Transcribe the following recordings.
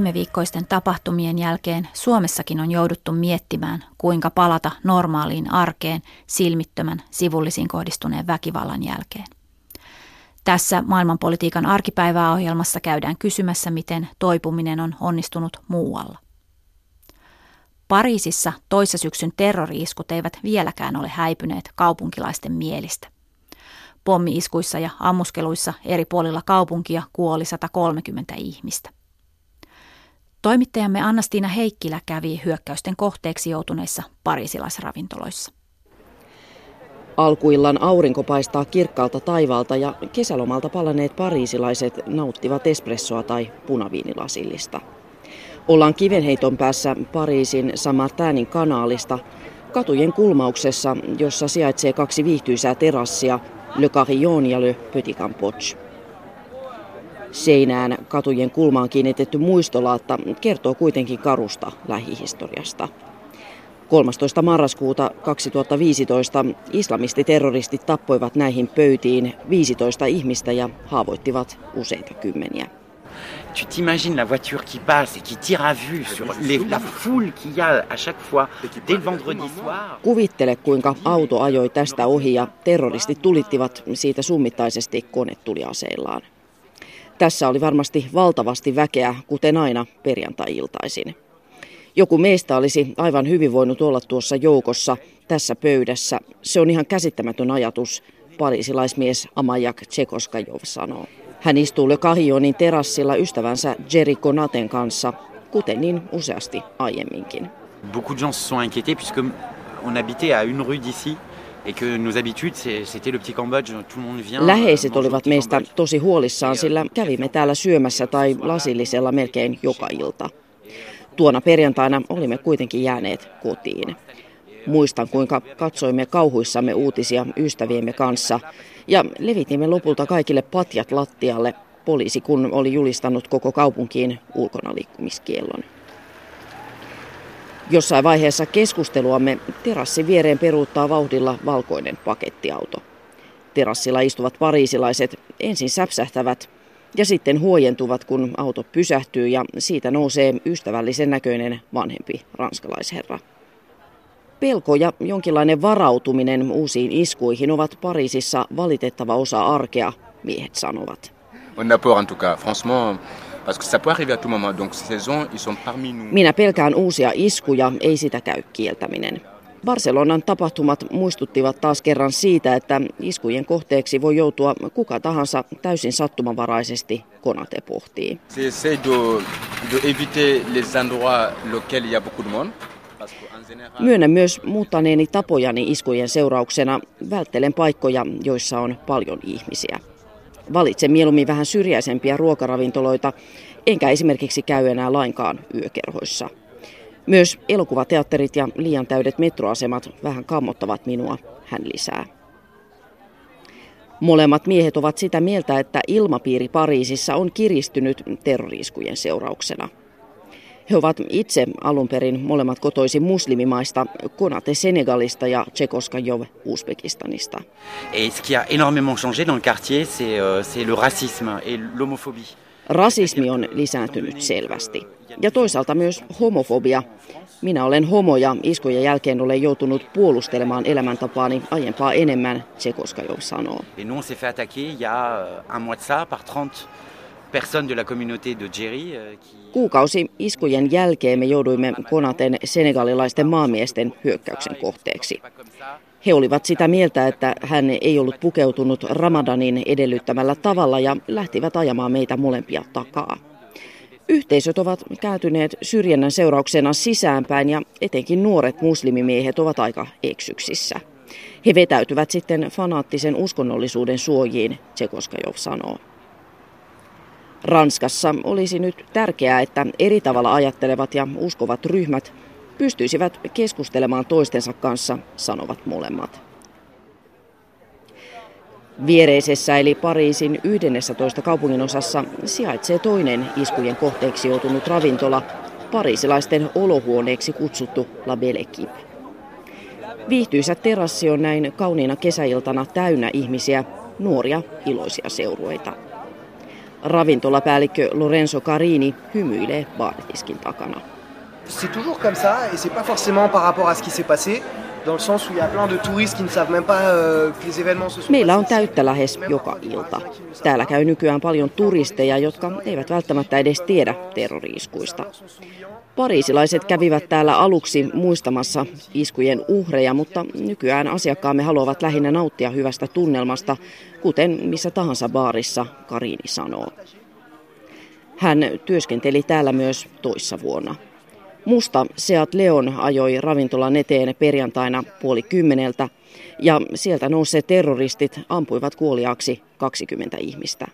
Viime viikkoisten tapahtumien jälkeen Suomessakin on jouduttu miettimään, kuinka palata normaaliin arkeen silmittömän sivullisiin kohdistuneen väkivallan jälkeen. Tässä maailmanpolitiikan arkipäivää ohjelmassa käydään kysymässä, miten toipuminen on onnistunut muualla. Pariisissa toissa syksyn terroriiskut eivät vieläkään ole häipyneet kaupunkilaisten mielistä. Pommiiskuissa ja ammuskeluissa eri puolilla kaupunkia kuoli 130 ihmistä. Toimittajamme Annastiina Heikkilä kävi hyökkäysten kohteeksi joutuneissa pariisilaisravintoloissa. Alkuillan aurinko paistaa kirkkaalta taivaalta ja kesälomalta palaneet pariisilaiset nauttivat espressoa tai punaviinilasillista. Ollaan kivenheiton päässä Pariisin Samartanin kanaalista, katujen kulmauksessa, jossa sijaitsee kaksi viihtyisää terassia, Le Carillon ja Le Petit Campoche. Seinään katujen kulmaan kiinnitetty muistolaatta kertoo kuitenkin karusta lähihistoriasta. 13. marraskuuta 2015 islamistiterroristit tappoivat näihin pöytiin 15 ihmistä ja haavoittivat useita kymmeniä. Tu t'imagines la voiture qui passe et qui tire à vue sur les, la foule qu'il y a à chaque fois dès le vendredi soir. Kuvittele, kuinka auto ajoi tästä ohi ja terroristit tulittivat siitä summittaisesti konetuliaseillaan. Tässä oli varmasti valtavasti väkeä, kuten aina perjantai-iltaisin. Joku meistä olisi aivan hyvin voinut olla tuossa joukossa, tässä pöydässä. Se on ihan käsittämätön ajatus, parisilaismies Amajak Tsekoskajov sanoo. Hän istuu Le Cahionin terassilla ystävänsä Jerry Konaten kanssa, kuten niin useasti aiemminkin. Beaucoup de gens se sont inquiétés puisque on habitait à une rue d'ici Läheiset olivat meistä tosi huolissaan, sillä kävimme täällä syömässä tai lasillisella melkein joka ilta. Tuona perjantaina olimme kuitenkin jääneet kotiin. Muistan, kuinka katsoimme kauhuissamme uutisia ystäviemme kanssa ja levitimme lopulta kaikille patjat lattialle, poliisi kun oli julistanut koko kaupunkiin ulkona liikkumiskiellon. Jossain vaiheessa keskusteluamme terassin viereen peruuttaa vauhdilla valkoinen pakettiauto. Terassilla istuvat pariisilaiset ensin säpsähtävät ja sitten huojentuvat, kun auto pysähtyy ja siitä nousee ystävällisen näköinen vanhempi ranskalaisherra. Pelko ja jonkinlainen varautuminen uusiin iskuihin ovat Pariisissa valitettava osa arkea, miehet sanovat. On peur en tout cas, franchement. Minä pelkään uusia iskuja, ei sitä käy kieltäminen. Barcelonan tapahtumat muistuttivat taas kerran siitä, että iskujen kohteeksi voi joutua kuka tahansa täysin sattumanvaraisesti, Konate pohtii. Myönnän myös muuttaneeni tapojani iskujen seurauksena. Välttelen paikkoja, joissa on paljon ihmisiä. Valitsen mieluummin vähän syrjäisempiä ruokaravintoloita, enkä esimerkiksi käy enää lainkaan yökerhoissa. Myös elokuvateatterit ja liian täydet metroasemat vähän kammottavat minua, hän lisää. Molemmat miehet ovat sitä mieltä, että ilmapiiri Pariisissa on kiristynyt terroriskujen seurauksena. He ovat itse alun perin molemmat kotoisin muslimimaista, Konate Senegalista ja Tsekoskajov Uzbekistanista. Et ce qui a énormément changé dans le quartier, c'est euh, le racisme et l'homophobie. Rasismi on lisääntynyt selvästi. Ja toisaalta myös homofobia. Minä olen homo ja iskujen jälkeen olen joutunut puolustelemaan elämäntapaani aiempaa enemmän, Tsekoskajov sanoo. Et nous on s'est fait attaquer il y a un mois de ça par 30 Euh, Kuukausi iskujen jälkeen me jouduimme Konaten senegalilaisten maamiesten hyökkäyksen kohteeksi. He olivat sitä mieltä, että hän ei ollut pukeutunut Ramadanin edellyttämällä tavalla ja lähtivät ajamaan meitä molempia takaa. Yhteisöt ovat kääntyneet syrjinnän seurauksena sisäänpäin ja etenkin nuoret muslimimiehet ovat aika eksyksissä. He vetäytyvät sitten fanaattisen uskonnollisuuden suojiin, Tsekoskajov sanoo. Ranskassa olisi nyt tärkeää, että eri tavalla ajattelevat ja uskovat ryhmät pystyisivät keskustelemaan toistensa kanssa, sanovat molemmat. Viereisessä eli Pariisin 11 kaupunginosassa sijaitsee toinen iskujen kohteeksi joutunut ravintola, pariisilaisten olohuoneeksi kutsuttu La Belle. Viihtyisä terassi on näin kauniina kesäiltana täynnä ihmisiä, nuoria iloisia seurueita. Ravintolapäällikkö Lorenzo Carini hymyilee baaritiskin takana. C'est toujours comme ça et c'est pas forcément par rapport à ce qui s'est passé. Meillä on täyttä lähes joka ilta. Täällä käy nykyään paljon turisteja, jotka eivät välttämättä edes tiedä terroriiskuista. Pariisilaiset kävivät täällä aluksi muistamassa iskujen uhreja, mutta nykyään asiakkaamme haluavat lähinnä nauttia hyvästä tunnelmasta, kuten missä tahansa baarissa, Karini sanoo. Hän työskenteli täällä myös toissa vuonna. Musta Seat Leon ajoi ravintolan eteen perjantaina puoli kymmeneltä ja sieltä nousseet terroristit ampuivat kuoliaaksi 20 ihmistä.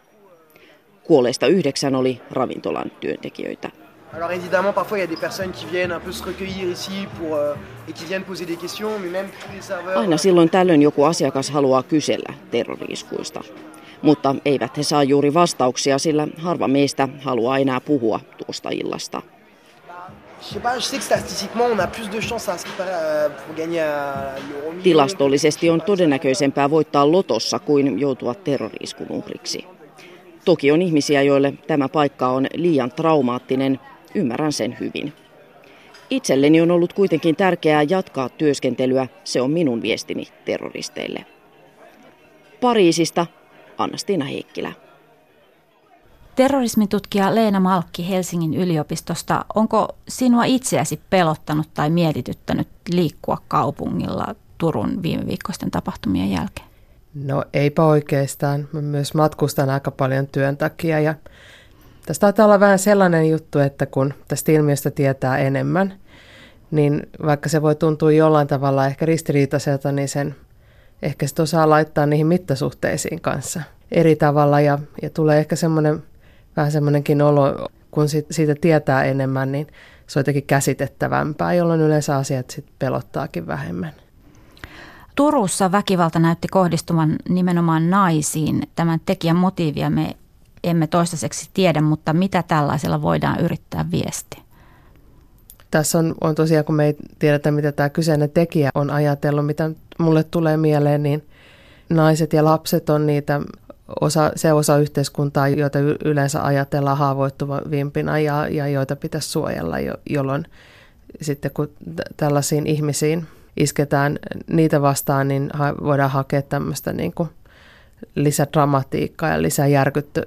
Kuolleista yhdeksän oli ravintolan työntekijöitä. Alors évidemment, parfois il y a des personnes qui viennent un peu se recueillir ici pour, euh, et qui viennent poser des questions, mais même tous les serveurs... Aina silloin tällöin joku asiakas haluaa kysellä terroriiskuista. Mutta eivät he saa juuri vastauksia, sillä harva meistä haluaa enää puhua tuosta illasta. Tilastollisesti on todennäköisempää voittaa lotossa kuin joutua terroriiskun uhriksi. Toki on ihmisiä, joille tämä paikka on liian traumaattinen, ymmärrän sen hyvin. Itselleni on ollut kuitenkin tärkeää jatkaa työskentelyä, se on minun viestini terroristeille. Pariisista Anna-Stiina Heikkilä. Terrorismitutkija Leena Malkki Helsingin yliopistosta, onko sinua itseäsi pelottanut tai mietityttänyt liikkua kaupungilla Turun viime viikkoisten tapahtumien jälkeen? No eipä oikeastaan. Mä myös matkustan aika paljon työn takia ja tästä taitaa olla vähän sellainen juttu, että kun tästä ilmiöstä tietää enemmän, niin vaikka se voi tuntua jollain tavalla ehkä ristiriitaiselta, niin sen ehkä sitten osaa laittaa niihin mittasuhteisiin kanssa eri tavalla ja, ja tulee ehkä semmoinen vähän semmoinenkin olo, kun siitä tietää enemmän, niin se on jotenkin käsitettävämpää, jolloin yleensä asiat sitten pelottaakin vähemmän. Turussa väkivalta näytti kohdistuvan nimenomaan naisiin. Tämän tekijän motiivia me emme toistaiseksi tiedä, mutta mitä tällaisella voidaan yrittää viestiä? Tässä on, on tosiaan, kun me ei tiedetä, mitä tämä kyseinen tekijä on ajatellut, mitä mulle tulee mieleen, niin naiset ja lapset on niitä osa, se osa yhteiskuntaa, joita yleensä ajatellaan haavoittuvimpina ja, ja joita pitäisi suojella, jo, jolloin sitten kun tällaisiin ihmisiin isketään niitä vastaan, niin ha, voidaan hakea tämmöistä niin kuin lisädramatiikkaa ja lisää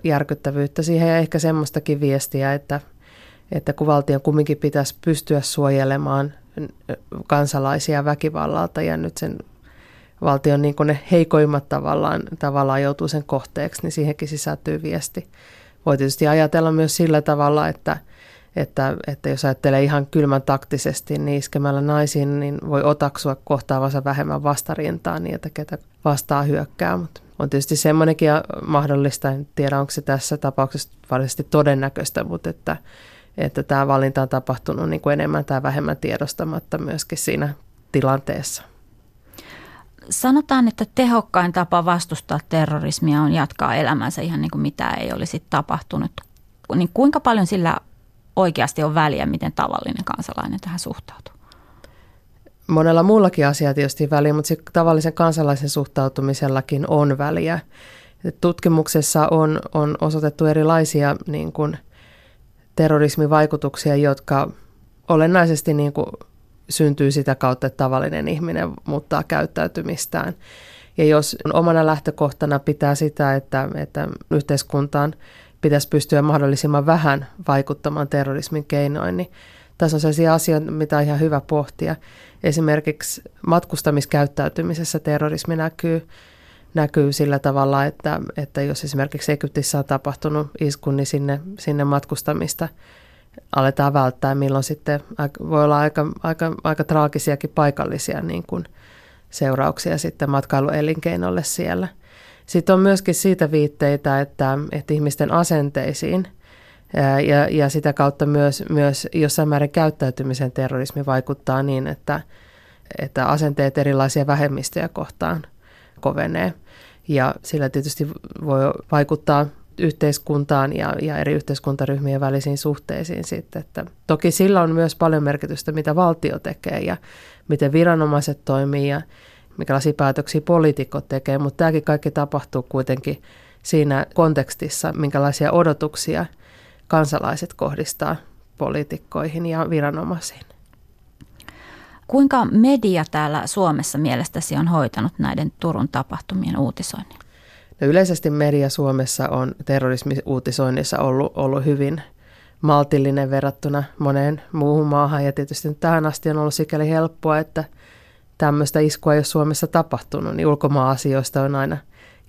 järkyttävyyttä siihen ja ehkä semmoistakin viestiä, että, että kun valtion kumminkin pitäisi pystyä suojelemaan kansalaisia väkivallalta ja nyt sen valtion niin ne heikoimmat tavallaan, tavallaan joutuu sen kohteeksi, niin siihenkin sisältyy viesti. Voi tietysti ajatella myös sillä tavalla, että, että, että jos ajattelee ihan kylmän taktisesti, niin iskemällä naisiin, niin voi otaksua kohtaavansa vähemmän vastarintaa niitä, ketä vastaa hyökkää. Mutta on tietysti semmoinenkin mahdollista, en tiedä onko se tässä tapauksessa varsinaisesti todennäköistä, mutta että, että tämä valinta on tapahtunut niin kuin enemmän tai vähemmän tiedostamatta myöskin siinä tilanteessa. Sanotaan, että tehokkain tapa vastustaa terrorismia on jatkaa elämänsä ihan niin kuin mitä ei olisi tapahtunut. Niin kuinka paljon sillä oikeasti on väliä, miten tavallinen kansalainen tähän suhtautuu? Monella muullakin asiaa tietysti väliä, mutta tavallisen kansalaisen suhtautumisellakin on väliä. Tutkimuksessa on, on osoitettu erilaisia niin kuin, terrorismivaikutuksia, jotka olennaisesti niin kuin, syntyy sitä kautta, että tavallinen ihminen muuttaa käyttäytymistään. Ja jos omana lähtökohtana pitää sitä, että, että yhteiskuntaan pitäisi pystyä mahdollisimman vähän vaikuttamaan terrorismin keinoin, niin tässä on sellaisia asioita, mitä on ihan hyvä pohtia. Esimerkiksi matkustamiskäyttäytymisessä terrorismi näkyy, näkyy sillä tavalla, että, että jos esimerkiksi Egyptissä on tapahtunut isku, niin sinne, sinne matkustamista – aletaan välttää, milloin sitten voi olla aika, aika, aika traagisiakin paikallisia niin kuin seurauksia sitten matkailuelinkeinolle siellä. Sitten on myöskin siitä viitteitä, että, että ihmisten asenteisiin ja, ja sitä kautta myös, myös jossain määrin käyttäytymisen terrorismi vaikuttaa niin, että, että asenteet erilaisia vähemmistöjä kohtaan kovenee. Ja sillä tietysti voi vaikuttaa yhteiskuntaan ja, ja eri yhteiskuntaryhmien välisiin suhteisiin sitten. Että toki sillä on myös paljon merkitystä, mitä valtio tekee ja miten viranomaiset toimii ja minkälaisia päätöksiä poliitikot tekee, mutta tämäkin kaikki tapahtuu kuitenkin siinä kontekstissa, minkälaisia odotuksia kansalaiset kohdistaa poliitikkoihin ja viranomaisiin. Kuinka media täällä Suomessa mielestäsi on hoitanut näiden Turun tapahtumien uutisoinnin? No yleisesti media Suomessa on terrorismiuutisoinnissa ollut, ollut hyvin maltillinen verrattuna moneen muuhun maahan ja tietysti tähän asti on ollut sikäli helppoa, että tämmöistä iskua ei ole Suomessa tapahtunut, niin ulkomaan-asioista on aina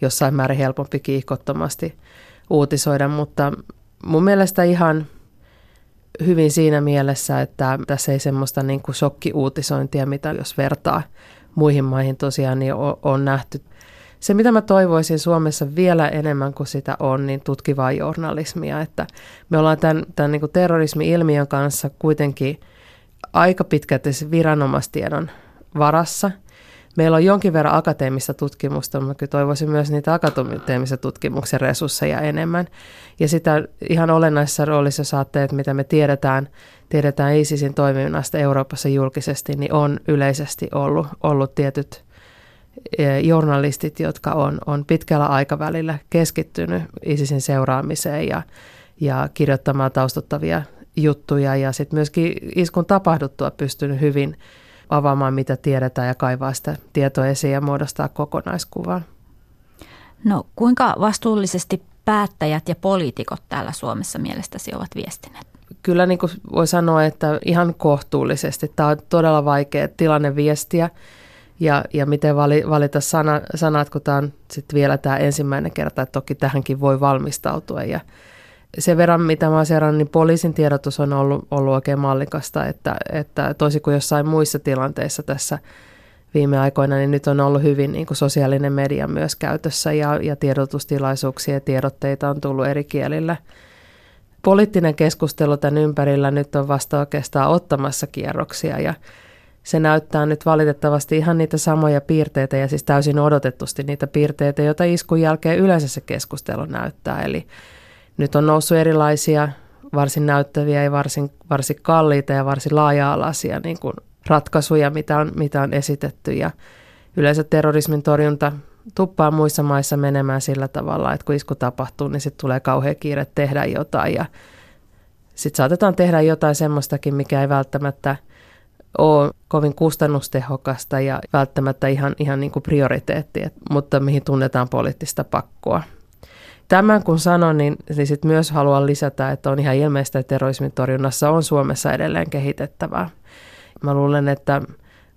jossain määrin helpompi kiihkottomasti uutisoida, mutta mun mielestä ihan hyvin siinä mielessä, että tässä ei semmoista niin kuin shokkiuutisointia, mitä jos vertaa muihin maihin tosiaan, niin on nähty. Se, mitä mä toivoisin Suomessa vielä enemmän kuin sitä on, niin tutkivaa journalismia. Että me ollaan tämän, tämän niin kuin terrorismi-ilmiön kanssa kuitenkin aika pitkälti viranomaistiedon varassa – Meillä on jonkin verran akateemista tutkimusta, mutta kyllä toivoisin myös niitä akateemisen tutkimuksen resursseja enemmän. Ja sitä ihan olennaisessa roolissa saatte, että mitä me tiedetään, tiedetään ISISin toiminnasta Euroopassa julkisesti, niin on yleisesti ollut, ollut tietyt journalistit, jotka on, on pitkällä aikavälillä keskittynyt ISISin seuraamiseen ja, ja kirjoittamaan taustuttavia juttuja ja sitten myöskin iskun tapahduttua pystynyt hyvin – avaamaan, mitä tiedetään ja kaivaa sitä tietoa esiin ja muodostaa kokonaiskuvan. No kuinka vastuullisesti päättäjät ja poliitikot täällä Suomessa mielestäsi ovat viestineet? Kyllä niin kuin voi sanoa, että ihan kohtuullisesti. Tämä on todella vaikea tilanne viestiä ja, ja miten valita sana, sanat, kun tämä on sitten vielä tämä ensimmäinen kerta, että toki tähänkin voi valmistautua ja sen verran, mitä mä oon niin poliisin tiedotus on ollut, ollut oikein mallikasta, että, että toisin kuin jossain muissa tilanteissa tässä viime aikoina, niin nyt on ollut hyvin niin kuin sosiaalinen media myös käytössä ja, ja tiedotustilaisuuksia ja tiedotteita on tullut eri kielillä. Poliittinen keskustelu tämän ympärillä nyt on vasta oikeastaan ottamassa kierroksia ja se näyttää nyt valitettavasti ihan niitä samoja piirteitä ja siis täysin odotetusti niitä piirteitä, joita iskun jälkeen yleensä se keskustelu näyttää. Eli nyt on noussut erilaisia varsin näyttäviä ja varsin, varsin kalliita ja varsin laaja-alaisia niin kuin ratkaisuja, mitä on, mitä on esitetty. Ja yleensä terrorismin torjunta tuppaa muissa maissa menemään sillä tavalla, että kun isku tapahtuu, niin sitten tulee kauhean kiire tehdä jotain. Ja sitten saatetaan tehdä jotain semmoistakin, mikä ei välttämättä ole kovin kustannustehokasta ja välttämättä ihan, ihan niin kuin prioriteetti, mutta mihin tunnetaan poliittista pakkoa. Tämän kun sanon, niin, niin sit myös haluan lisätä, että on ihan ilmeistä, että terrorismin torjunnassa on Suomessa edelleen kehitettävää. Mä luulen, että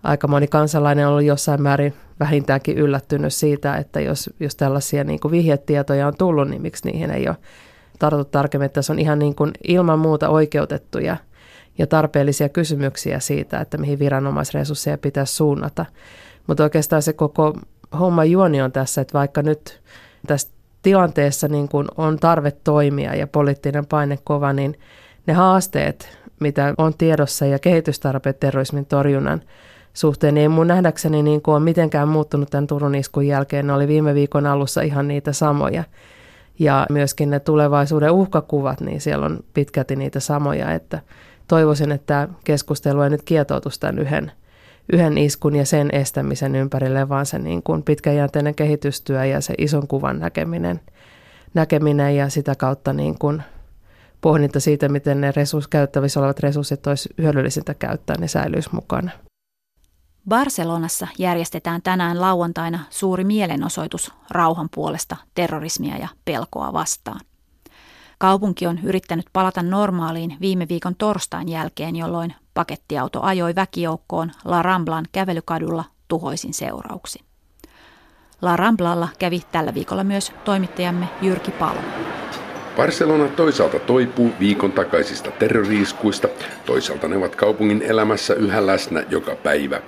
aika moni kansalainen on ollut jossain määrin vähintäänkin yllättynyt siitä, että jos, jos tällaisia niin kuin vihjetietoja on tullut, niin miksi niihin ei ole tartuttu tarkemmin. Että tässä on ihan niin kuin ilman muuta oikeutettuja ja tarpeellisia kysymyksiä siitä, että mihin viranomaisresursseja pitäisi suunnata. Mutta oikeastaan se koko homma juoni on tässä, että vaikka nyt tästä tilanteessa niin kun on tarve toimia ja poliittinen paine kova, niin ne haasteet, mitä on tiedossa ja kehitystarpeet terrorismin torjunnan suhteen, niin ei mun nähdäkseni niin kuin mitenkään muuttunut tämän Turun iskun jälkeen. Ne oli viime viikon alussa ihan niitä samoja. Ja myöskin ne tulevaisuuden uhkakuvat, niin siellä on pitkälti niitä samoja, että toivoisin, että keskustelu ei nyt kietoutuisi tämän yhden – yhden iskun ja sen estämisen ympärille, vaan se niin kuin pitkäjänteinen kehitystyö ja se ison kuvan näkeminen, näkeminen ja sitä kautta niin kuin pohdinta siitä, miten ne resurs, käyttävissä olevat resurssit olisi hyödyllisintä käyttää, ne säilyisi mukana. Barcelonassa järjestetään tänään lauantaina suuri mielenosoitus rauhan puolesta terrorismia ja pelkoa vastaan. Kaupunki on yrittänyt palata normaaliin viime viikon torstain jälkeen, jolloin pakettiauto ajoi väkijoukkoon La Ramblan kävelykadulla tuhoisin seurauksin. La Ramblalla kävi tällä viikolla myös toimittajamme Jyrki Palo. Barcelona toisaalta toipuu viikon takaisista terroriiskuista, toisaalta ne ovat kaupungin elämässä yhä läsnä joka päivä.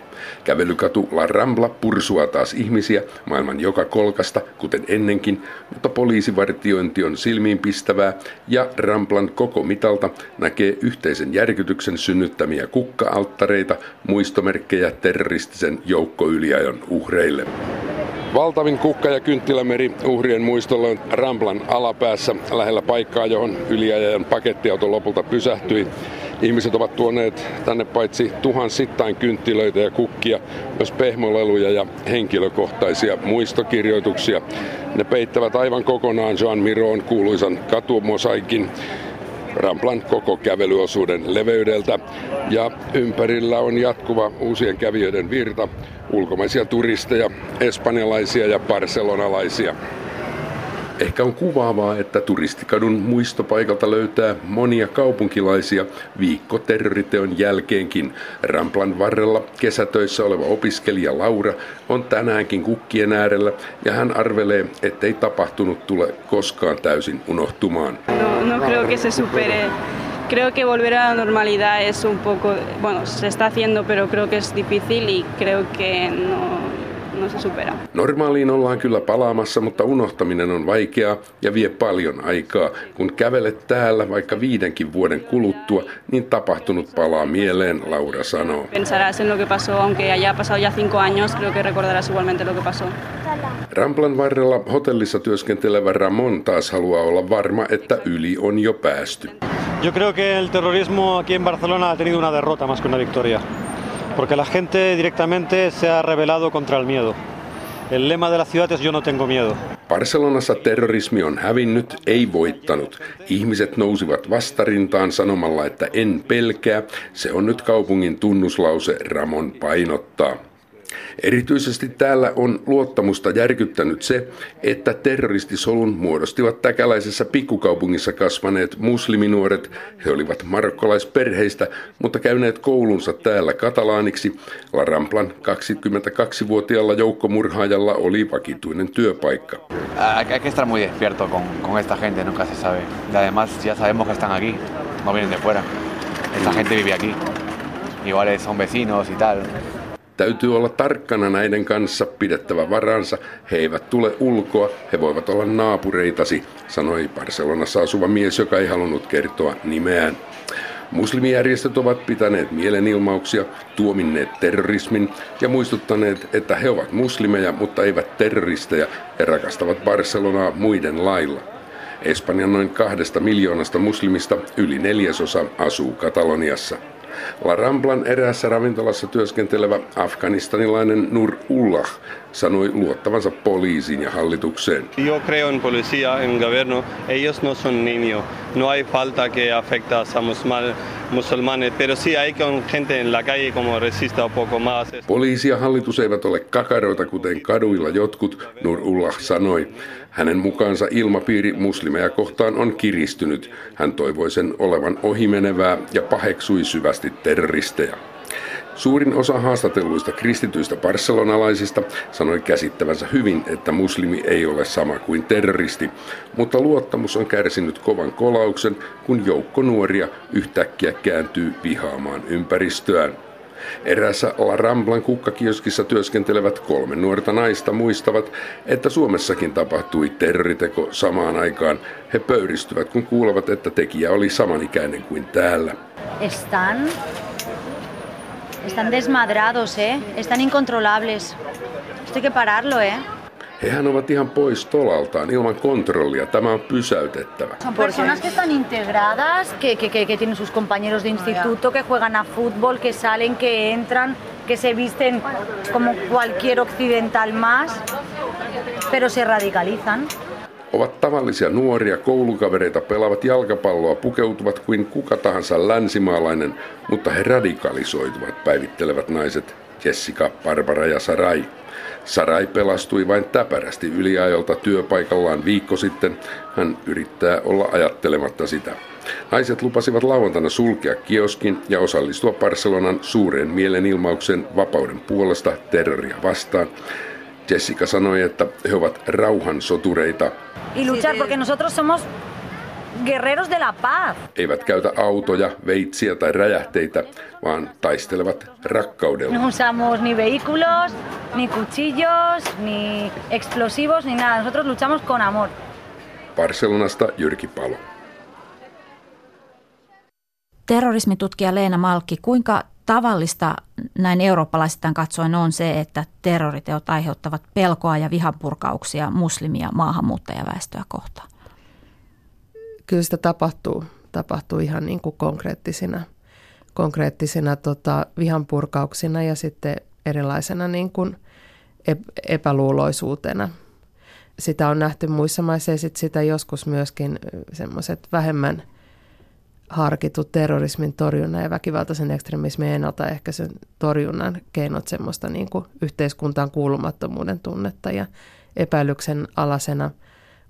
Kävelykatu La Rambla pursua taas ihmisiä maailman joka kolkasta, kuten ennenkin, mutta poliisivartiointi on silmiinpistävää ja Ramblan koko mitalta näkee yhteisen järkytyksen synnyttämiä kukka-alttareita, muistomerkkejä terroristisen joukkoyliajon uhreille. Valtavin kukka- ja kynttilämeri uhrien muistolla on Ramplan alapäässä lähellä paikkaa, johon yliajajan pakettiauto lopulta pysähtyi. Ihmiset ovat tuoneet tänne paitsi tuhansittain kynttilöitä ja kukkia, myös pehmoleluja ja henkilökohtaisia muistokirjoituksia. Ne peittävät aivan kokonaan Jean Miron kuuluisan katumosaikin Ramplan koko kävelyosuuden leveydeltä ja ympärillä on jatkuva uusien kävijöiden virta, ulkomaisia turisteja, espanjalaisia ja barcelonalaisia. Ehkä on kuvaavaa, että turistikadun muistopaikalta löytää monia kaupunkilaisia viikko terroriteon jälkeenkin. Ramplan varrella kesätöissä oleva opiskelija Laura on tänäänkin kukkien äärellä ja hän arvelee, ettei tapahtunut tule koskaan täysin unohtumaan. No, no creo que se supere creo que volver a la normalidad es un poco, bueno, se está haciendo, pero creo que es difícil y creo que no, no se supera. Normaaliin ollaan kyllä palaamassa, mutta unohtaminen on vaikeaa ja vie paljon aikaa. Kun kävelet täällä vaikka viidenkin vuoden kuluttua, niin tapahtunut palaa mieleen, Laura sanoo. Pensarás en lo que pasó, aunque haya pasado ya cinco años, creo que recordarás igualmente lo que pasó. Ramplan varrella hotellissa työskentelevä Ramon taas haluaa olla varma, että yli on jo päästy. Yo creo que el terrorismo aquí en Barcelona ha tenido una derrota más que una victoria porque la gente directamente se ha rebelado contra el miedo. El lema de la ciudad es yo no tengo miedo. Barcelonassa terrorismi on hävinnyt, ei voittanut. Ihmiset nousivat vastarintaan sanomalla, että en pelkää. Se on nyt kaupungin tunnuslause, Ramon painottaa. Erityisesti täällä on luottamusta järkyttänyt se, että terroristisolun muodostivat täkäläisessä pikkukaupungissa kasvaneet musliminuoret. He olivat marokkolaisperheistä, mutta käyneet koulunsa täällä katalaaniksi. La Ramplan 22-vuotiaalla joukkomurhaajalla oli vakituinen työpaikka. Hay que estar muy despierto con, con esta gente, nunca se sabe. Y además ya sabemos que están aquí, no vienen de fuera. Esta gente vive aquí. Igual son vecinos y tal. Täytyy olla tarkkana näiden kanssa, pidettävä varansa. He eivät tule ulkoa, he voivat olla naapureitasi, sanoi Barcelonassa asuva mies, joka ei halunnut kertoa nimeään. Muslimijärjestöt ovat pitäneet mielenilmauksia, tuominneet terrorismin ja muistuttaneet, että he ovat muslimeja, mutta eivät terroristeja ja rakastavat Barcelonaa muiden lailla. Espanjan noin kahdesta miljoonasta muslimista yli neljäsosa asuu Kataloniassa. La Ramblan eräässä ravintolassa työskentelevä afganistanilainen Nur Ullah sanoi luottavansa poliisiin ja hallitukseen. Yo creo en policía, en gobierno. Ellos no son niños. No hay falta que afecta a musulmanes, pero sí hay con gente en la calle como resista un poco más. Poliisi ja hallitus eivät ole kakaroita, kuten kaduilla jotkut, Nur Ullah sanoi. Hänen mukaansa ilmapiiri muslimeja kohtaan on kiristynyt. Hän toivoi sen olevan ohimenevää ja paheksui syvästi terroristeja. Suurin osa haastatelluista kristityistä barcelonalaisista sanoi käsittävänsä hyvin, että muslimi ei ole sama kuin terroristi, mutta luottamus on kärsinyt kovan kolauksen, kun joukko nuoria yhtäkkiä kääntyy vihaamaan ympäristöään. Erässä La Ramblan kukkakioskissa työskentelevät kolme nuorta naista muistavat, että Suomessakin tapahtui terroriteko samaan aikaan. He pöyristyvät, kun kuulevat, että tekijä oli samanikäinen kuin täällä. Están, están desmadrados, eh? Están incontrolables. Esto hay que pararlo, eh? Hehän ovat ihan pois tolaltaan ilman kontrollia. Tämä on pysäytettävä. Son personas que están integradas, que, que, que, que tienen sus compañeros de instituto, que juegan a fútbol, que salen, que entran, que se visten como cualquier occidental más, pero se radicalizan. Ovat tavallisia nuoria koulukavereita, pelaavat jalkapalloa, pukeutuvat kuin kuka tahansa länsimaalainen, mutta he radikalisoituvat, päivittelevät naiset Jessica, Barbara ja Sarai. Sarai pelastui vain täpärästi yliajolta työpaikallaan viikko sitten. Hän yrittää olla ajattelematta sitä. Naiset lupasivat lauantaina sulkea kioskin ja osallistua Barcelonan suureen mielenilmauksen vapauden puolesta terroria vastaan. Jessica sanoi, että he ovat rauhansotureita. Y luchar porque nosotros somos guerreros de la paz. Eivät käytä autoja, veitsiä tai räjähteitä, vaan taistelevat rakkaudella. No usamos ni vehículos, ni cuchillos, ni explosivos, ni nada. Nosotros luchamos con amor. Barcelonasta Jyrki Palo. Terrorismitutkija Leena Malkki, kuinka tavallista näin eurooppalaisittain katsoen on se, että terroriteot aiheuttavat pelkoa ja vihanpurkauksia muslimia maahanmuuttajaväestöä kohtaan? Kyllä sitä tapahtuu, tapahtuu ihan niin kuin konkreettisina konkreettisina tota, vihanpurkauksina ja sitten erilaisena niin kuin epäluuloisuutena. Sitä on nähty muissa maissa ja sit sitä joskus myöskin semmoiset vähemmän harkitut terrorismin torjunnan ja väkivaltaisen ekstremismin ennaltaehkäisyn torjunnan keinot semmoista niin kuin yhteiskuntaan kuulumattomuuden tunnetta ja epäilyksen alasena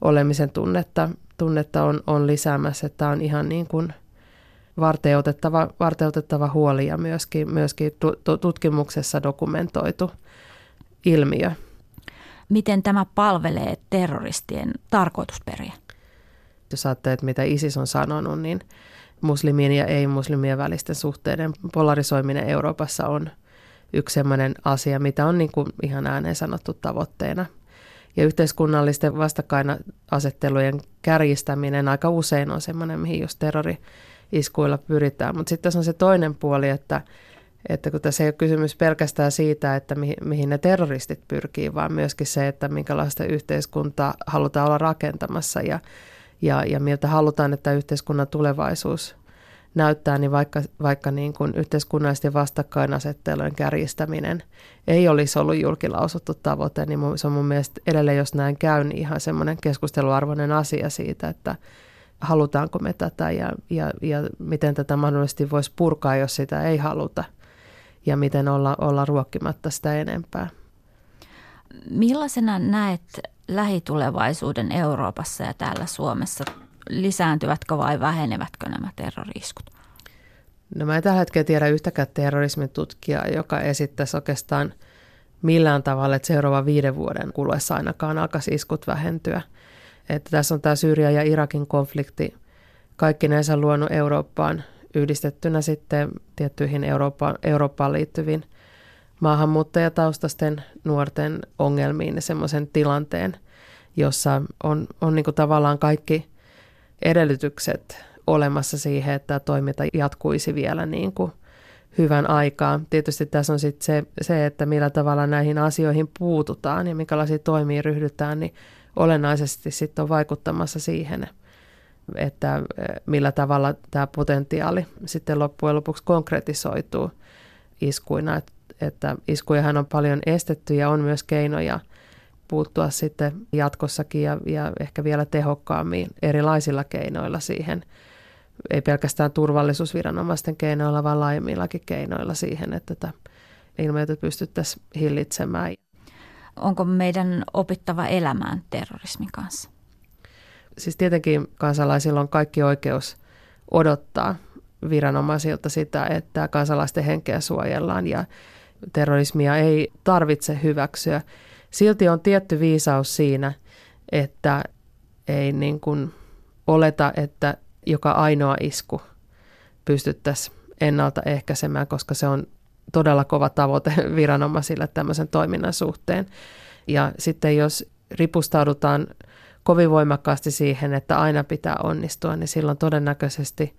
olemisen tunnetta, tunnetta on, on lisäämässä. Tämä on ihan niin kuin varteutettava, varteutettava huoli ja myöskin, myöskin tutkimuksessa dokumentoitu ilmiö. Miten tämä palvelee terroristien tarkoitusperiä? Jos ajattelet, mitä ISIS on sanonut, niin muslimien ja ei-muslimien välisten suhteiden polarisoiminen Euroopassa on yksi sellainen asia, mitä on niin kuin ihan ääneen sanottu tavoitteena. Ja yhteiskunnallisten vastakkainasettelujen kärjistäminen aika usein on semmoinen, mihin just terrori-iskuilla pyritään. Mutta sitten tässä on se toinen puoli, että, että kun tässä ei ole kysymys pelkästään siitä, että mihin, mihin ne terroristit pyrkii, vaan myöskin se, että minkälaista yhteiskuntaa halutaan olla rakentamassa ja ja, ja miltä halutaan, että yhteiskunnan tulevaisuus näyttää, niin vaikka, vaikka niin kuin yhteiskunnallisten vastakkainasettelujen kärjistäminen ei olisi ollut julkilausuttu tavoite, niin se on mun mielestä edelleen, jos näin käy, niin ihan semmoinen keskusteluarvoinen asia siitä, että halutaanko me tätä ja, ja, ja miten tätä mahdollisesti voisi purkaa, jos sitä ei haluta ja miten olla, olla ruokkimatta sitä enempää. Millaisena näet lähitulevaisuuden Euroopassa ja täällä Suomessa? Lisääntyvätkö vai vähenevätkö nämä terroriiskut? No mä en tällä hetkellä tiedä yhtäkään terrorismin tutkijaa, joka esittäisi oikeastaan millään tavalla, että seuraavan viiden vuoden kuluessa ainakaan alkaisi iskut vähentyä. Että tässä on tämä Syyria ja Irakin konflikti kaikki näissä luonut Eurooppaan yhdistettynä sitten tiettyihin Eurooppaan, Eurooppaan liittyviin maahanmuuttajataustaisten nuorten ongelmiin ja semmoisen tilanteen, jossa on, on niin tavallaan kaikki edellytykset olemassa siihen, että toiminta jatkuisi vielä niin kuin hyvän aikaa. Tietysti tässä on sitten se, se, että millä tavalla näihin asioihin puututaan ja minkälaisiin toimiin ryhdytään, niin olennaisesti sitten on vaikuttamassa siihen, että millä tavalla tämä potentiaali sitten loppujen lopuksi konkretisoituu iskuina. Että iskujahan on paljon estetty ja on myös keinoja puuttua sitten jatkossakin ja, ja ehkä vielä tehokkaammin erilaisilla keinoilla siihen. Ei pelkästään turvallisuusviranomaisten keinoilla, vaan laajemmillakin keinoilla siihen, että tätä ilmiötä pystyttäisiin hillitsemään. Onko meidän opittava elämään terrorismin kanssa? Siis tietenkin kansalaisilla on kaikki oikeus odottaa viranomaisilta sitä, että kansalaisten henkeä suojellaan ja terrorismia ei tarvitse hyväksyä. Silti on tietty viisaus siinä, että ei niin kuin oleta, että joka ainoa isku pystyttäisiin ennaltaehkäisemään, koska se on todella kova tavoite viranomaisille tämmöisen toiminnan suhteen. Ja sitten jos ripustaudutaan kovin voimakkaasti siihen, että aina pitää onnistua, niin silloin todennäköisesti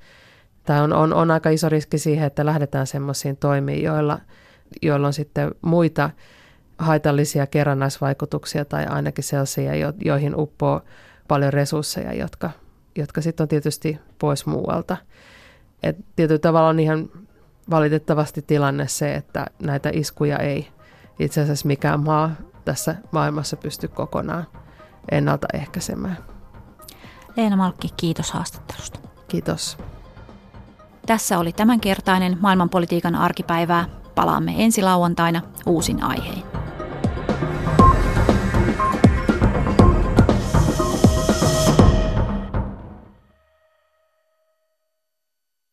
tämä on, on, on aika iso riski siihen, että lähdetään semmoisiin toimiin, joilla – joilla on sitten muita haitallisia kerrannaisvaikutuksia tai ainakin sellaisia, joihin uppoo paljon resursseja, jotka, jotka sitten on tietysti pois muualta. Et tietyllä tavalla on ihan valitettavasti tilanne se, että näitä iskuja ei itse asiassa mikään maa tässä maailmassa pysty kokonaan ennaltaehkäisemään. Leena Malkki, kiitos haastattelusta. Kiitos. Tässä oli tämänkertainen maailmanpolitiikan arkipäivää. Palaamme ensi lauantaina uusin aihein.